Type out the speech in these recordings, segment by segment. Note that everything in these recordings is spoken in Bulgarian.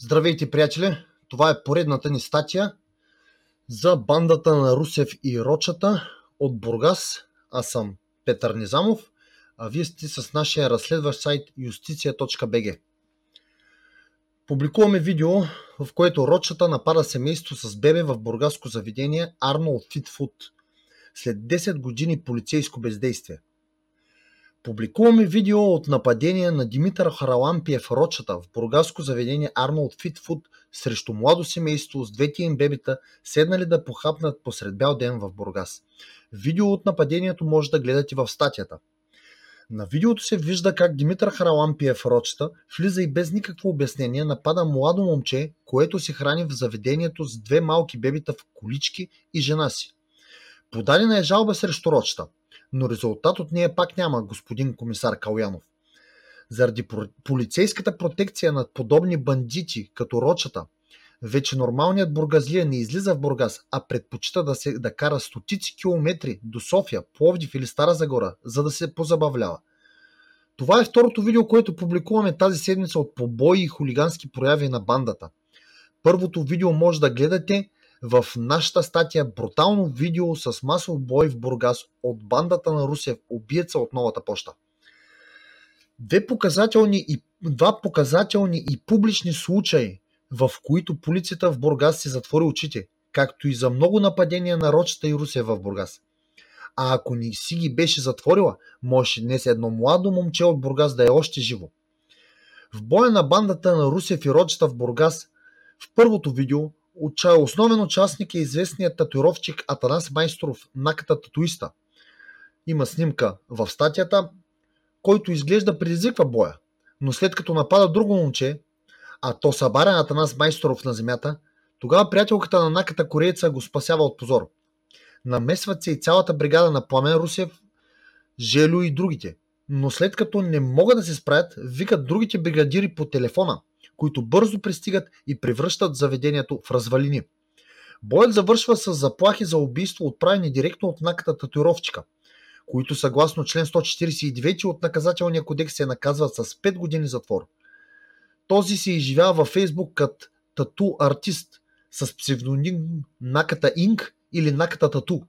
Здравейте, приятели! Това е поредната ни статия за бандата на Русев и Рочата от Бургас. Аз съм Петър Низамов, а вие сте с нашия разследващ сайт justicia.bg. Публикуваме видео, в което Рочата напада семейство с бебе в бургаско заведение Арнолд Фитфуд след 10 години полицейско бездействие. Публикуваме видео от нападение на Димитър Харалампиев Рочата в бургаско заведение Арнолд Фитфуд срещу младо семейство с двете им бебета, седнали да похапнат посред бял ден в Бургас. Видео от нападението може да гледате в статията. На видеото се вижда как Димитър Харалампиев Рочата влиза и без никакво обяснение напада младо момче, което се храни в заведението с две малки бебета в колички и жена си. Подадена е жалба срещу Рочата – но резултат от нея пак няма, господин комисар Калянов. Заради полицейската протекция над подобни бандити, като Рочата, вече нормалният бургазлия не излиза в Бургас, а предпочита да, се, да кара стотици километри до София, Пловдив или Стара Загора, за да се позабавлява. Това е второто видео, което публикуваме тази седмица от побои и хулигански прояви на бандата. Първото видео може да гледате в нашата статия брутално видео с масов бой в Бургас от бандата на Русев, убиеца от новата поща. Две показателни и, два показателни и публични случаи, в които полицията в Бургас се затвори очите, както и за много нападения на Рочета и Русев в Бургас. А ако ни си ги беше затворила, може днес едно младо момче от Бургас да е още живо. В боя на бандата на Русев и Рочета в Бургас, в първото видео, Основен участник е известният татуировчик Атанас Майсторов, наката татуиста. Има снимка в статията, който изглежда предизвиква боя, но след като напада друго момче, а то събаря Атанас Майсторов на земята, тогава приятелката на наката корееца го спасява от позор. Намесват се и цялата бригада на Пламен Русев, Желю и другите. Но след като не могат да се справят, викат другите бригадири по телефона – които бързо пристигат и превръщат заведението в развалини. Боят завършва с заплахи за убийство, отправени директно от наката татуировчика, които съгласно член 149 от наказателния кодекс се наказват с 5 години затвор. Този се изживява във Фейсбук като тату артист с псевдоним Наката Инк или Наката Тату.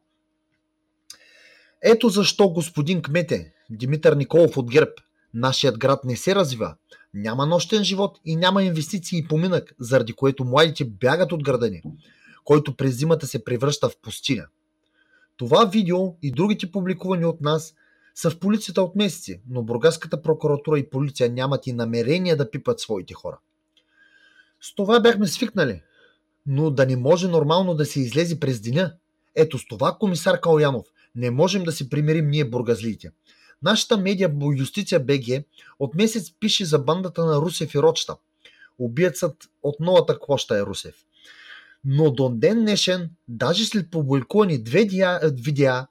Ето защо господин кмете Димитър Николов от ГЕРБ Нашият град не се развива, няма нощен живот и няма инвестиции и поминък, заради което младите бягат от града ни, който през зимата се превръща в пустиня. Това видео и другите публикувани от нас са в полицията от месеци, но Бургаската прокуратура и полиция нямат и намерение да пипат своите хора. С това бяхме свикнали, но да не може нормално да се излезе през деня. Ето с това, комисар Калянов, не можем да се примирим ние бургазлиите. Нашата медия Юстиция БГ от месец пише за бандата на Русев и Рочта. Убиецът от новата клоща е Русев. Но до ден днешен, даже след публикувани две видеа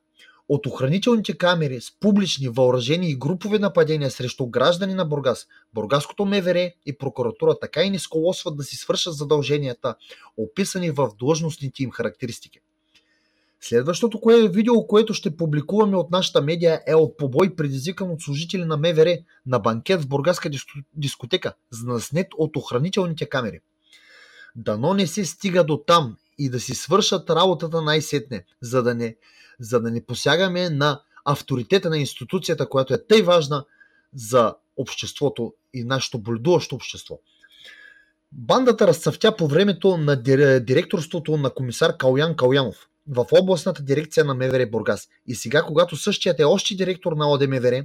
от охранителните камери с публични въоръжени и групови нападения срещу граждани на Бургас, Бургаското МВР и прокуратура така и не сколосват да си свършат задълженията, описани в длъжностните им характеристики. Следващото кое е видео, което ще публикуваме от нашата медия е от побой предизвикан от служители на МВР на банкет в Бургаска дискотека, заснет от охранителните камери. Дано не се стига до там и да си свършат работата най-сетне, за да не, за да не посягаме на авторитета на институцията, която е тъй важна за обществото и нашето боледуващо общество. Бандата разцъфтя по времето на директорството на комисар Калян Калянов в областната дирекция на МВР Бургас. И сега, когато същият е още директор на ОДМВР,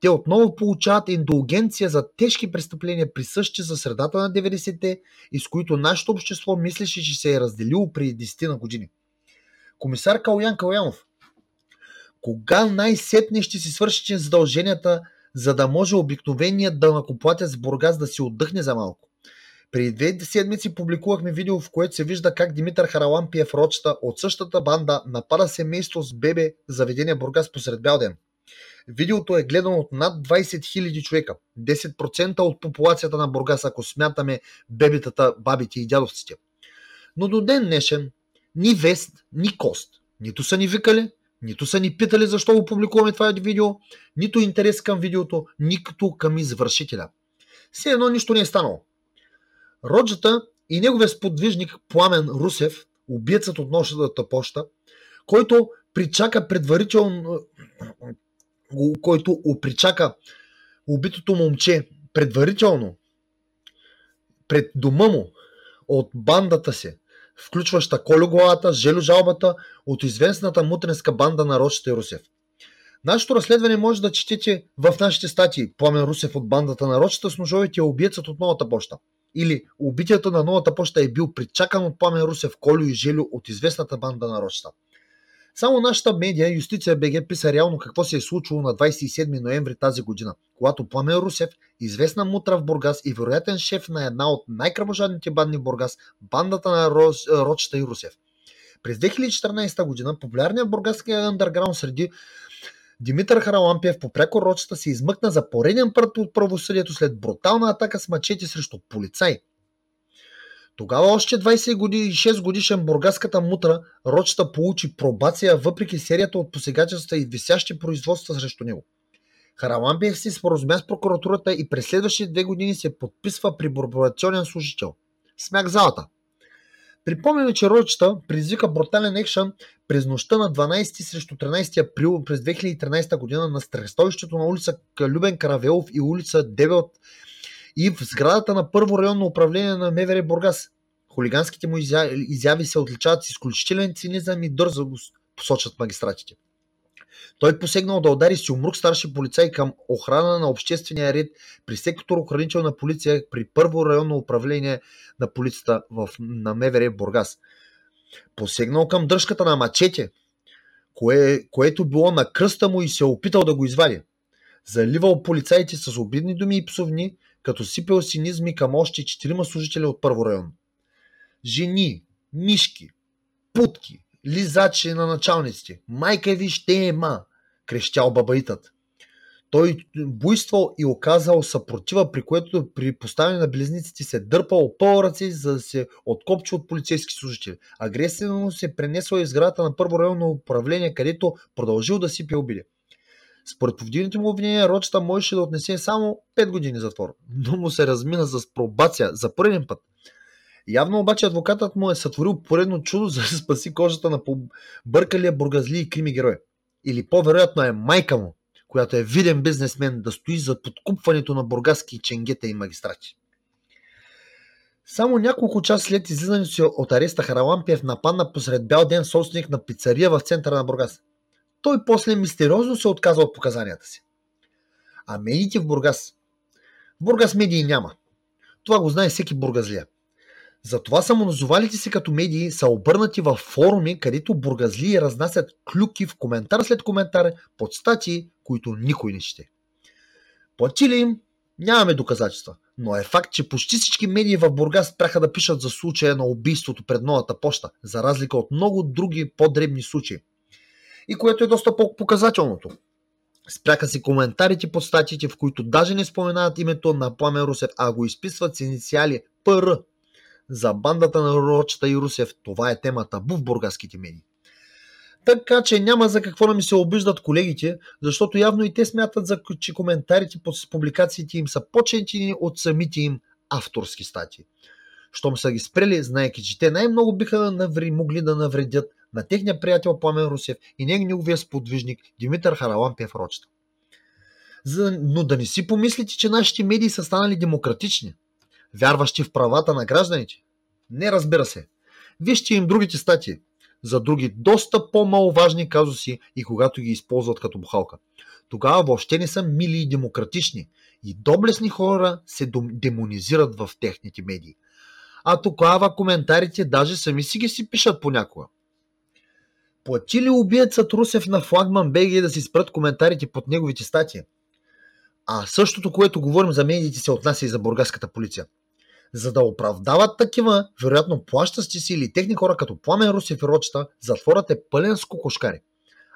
те отново получават индулгенция за тежки престъпления, присъщи за средата на 90-те и с които нашето общество мислеше, че се е разделило преди 10 на години. Комисар Калян Калянов, кога най-сетне ще си свършите задълженията, за да може обикновеният дълнакоплатец в Бургас да си отдъхне за малко? Преди две седмици публикувахме видео, в което се вижда как Димитър Харалампиев Рочета от същата банда напада семейство с бебе заведение Бургас посред бял ден. Видеото е гледано от над 20 000 човека. 10% от популацията на Бургас, ако смятаме бебетата, бабите и дядовците. Но до ден днешен ни вест, ни кост. Нито са ни викали, нито са ни питали защо го публикуваме това видео, нито интерес към видеото, нито към извършителя. Все едно нищо не е станало. Роджата и неговия сподвижник Пламен Русев, убиецът от нощната поща, който причака предварително който причака убитото момче предварително пред дома му от бандата си, включваща Колю главата, Желю жалбата от известната мутренска банда на Рочета и Русев. Нашето разследване може да четете в нашите статии Пламен Русев от бандата на Рочета с ножовете е убиецът от новата поща. Или убитията на новата поща е бил причакан от Пламен Русев, Колю и Желю от известната банда на Рочета. Само нашата медия, Юстиция БГ, писа реално какво се е случило на 27 ноември тази година, когато Пламен Русев, известна мутра в Бургас и вероятен шеф на една от най-кръвожадните банди в Бургас, бандата на Роз, Рочета и Русев. През 2014 година популярният бургаски андерграунд среди Димитър Харалампиев по пряко се измъкна за пореден път от правосъдието след брутална атака с мачети срещу полицай, тогава още 20 години, 6 годишен бургаската мутра Рочета получи пробация въпреки серията от посегачества и висящи производства срещу него. Хараламбиев си споразумя с прокуратурата и през следващите две години се подписва при пробационен служител. Смях залата. Припомняме, че Рочета предизвика брутален екшън през нощта на 12 срещу 13 април през 2013 година на стрестовището на улица Любен Каравелов и улица Дебелт и в сградата на първо районно управление на МВР Бургас. Хулиганските му изяви се отличават с изключителен цинизъм и дързавост, посочат магистратите. Той посегнал да удари си умрук старши полицай към охрана на обществения ред при сектор охранителна полиция при първо районно управление на полицията в, на МВР Бургас. Посегнал към дръжката на мачете, кое, което било на кръста му и се е опитал да го извади. Заливал полицаите с обидни думи и псовни, като сипел синизми към още четирима служители от първо район. Жени, мишки, путки, лизачи на началниците. Майка ви ще ема, крещял бабаитът. Той буйствал и оказал съпротива, при което при поставяне на близнеците се дърпал пъл ръце, за да се откопчи от полицейски служители. Агресията му се пренесла из сградата на първо районно управление, където продължил да сипе обиди. Според повдигнати му обвинения, Рочета можеше да отнесе само 5 години затвор, но му се размина с пробация за пореден път. Явно обаче адвокатът му е сътворил поредно чудо, за да спаси кожата на бъркалия бургазли и крими герой. Или по-вероятно е майка му, която е виден бизнесмен да стои за подкупването на бургаски ченгета и магистрати. Само няколко часа след излизането си от ареста Харалампиев нападна посред бял ден собственик на пицария в центъра на Бургас той после мистериозно се отказва от показанията си. А медиите в Бургас? В Бургас медии няма. Това го знае всеки бургазлия. Затова самоназовалите си като медии са обърнати в форуми, където бургазлии разнасят клюки в коментар след коментар под статии, които никой не чете. Платили им? Нямаме доказателства. Но е факт, че почти всички медии в Бургас спряха да пишат за случая на убийството пред новата поща, за разлика от много други по-дребни случаи и което е доста по-показателното. Спряха си коментарите под статиите, в които даже не споменават името на Пламен Русев, а го изписват с инициали ПР. За бандата на Рочета и Русев това е тема табу в бургаските медии. Така че няма за какво да ми се обиждат колегите, защото явно и те смятат, за, че коментарите под публикациите им са почетени от самите им авторски статии. Щом са ги спрели, знаеки, че те най-много биха наври, могли да навредят на техния приятел Пламен Русев и неговия сподвижник Димитър Харалампиев Рочета. За, но да не си помислите, че нашите медии са станали демократични, вярващи в правата на гражданите. Не разбира се. Вижте им другите статии за други доста по-маловажни казуси и когато ги използват като бухалка. Тогава въобще не са мили и демократични и доблесни хора се демонизират в техните медии. А тогава коментарите даже сами си ги си пишат понякога. Плати ли убиецът Русев на флагман БГ да си спрат коментарите под неговите статии? А същото, което говорим за медиите, се отнася и за бургаската полиция. За да оправдават такива, вероятно плащащи си или техни хора като Пламен Русев и Рочета, затворът е пълен с кокошкари.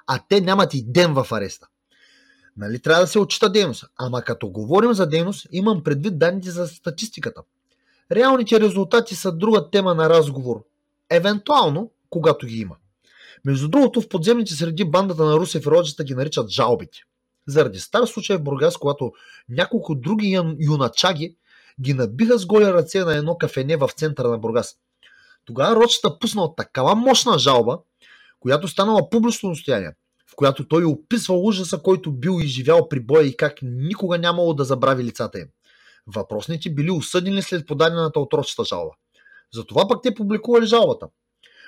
А те нямат и ден в ареста. Нали трябва да се отчита дейност? Ама като говорим за дейност, имам предвид данните за статистиката. Реалните резултати са друга тема на разговор. Евентуално, когато ги има. Между другото, в подземните среди бандата на Русев и Роджета ги наричат жалбите. Заради стар случай в Бургас, когато няколко други юначаги ги набиха с голи ръце на едно кафене в центъра на Бургас. Тогава Рочета пуснал такава мощна жалба, която станала публично достояние, в която той описвал ужаса, който бил изживял при боя и как никога нямало да забрави лицата им. Въпросните били осъдени след подадената от Рочета жалба. Затова пък те публикували жалбата,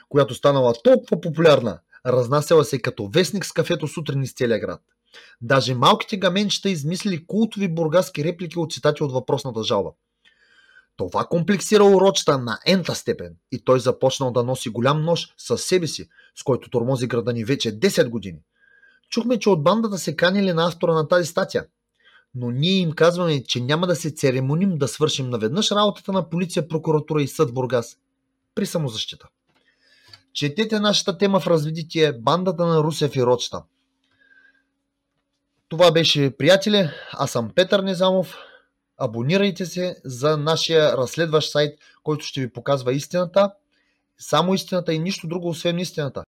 която станала толкова популярна, разнасяла се като вестник с кафето сутрин из целия град. Даже малките гаменчета измислили култови бургаски реплики от цитати от въпросната жалба. Това комплексира урочета на ента степен и той започнал да носи голям нож със себе си, с който тормози града ни вече 10 години. Чухме, че от бандата се канили на автора на тази статия. Но ние им казваме, че няма да се церемоним да свършим наведнъж работата на полиция, прокуратура и съд Бургас. При самозащита. Четете нашата тема в развитие Бандата на Русев и Рочета. Това беше, приятели. Аз съм Петър Незамов. Абонирайте се за нашия разследващ сайт, който ще ви показва истината. Само истината и нищо друго, освен истината.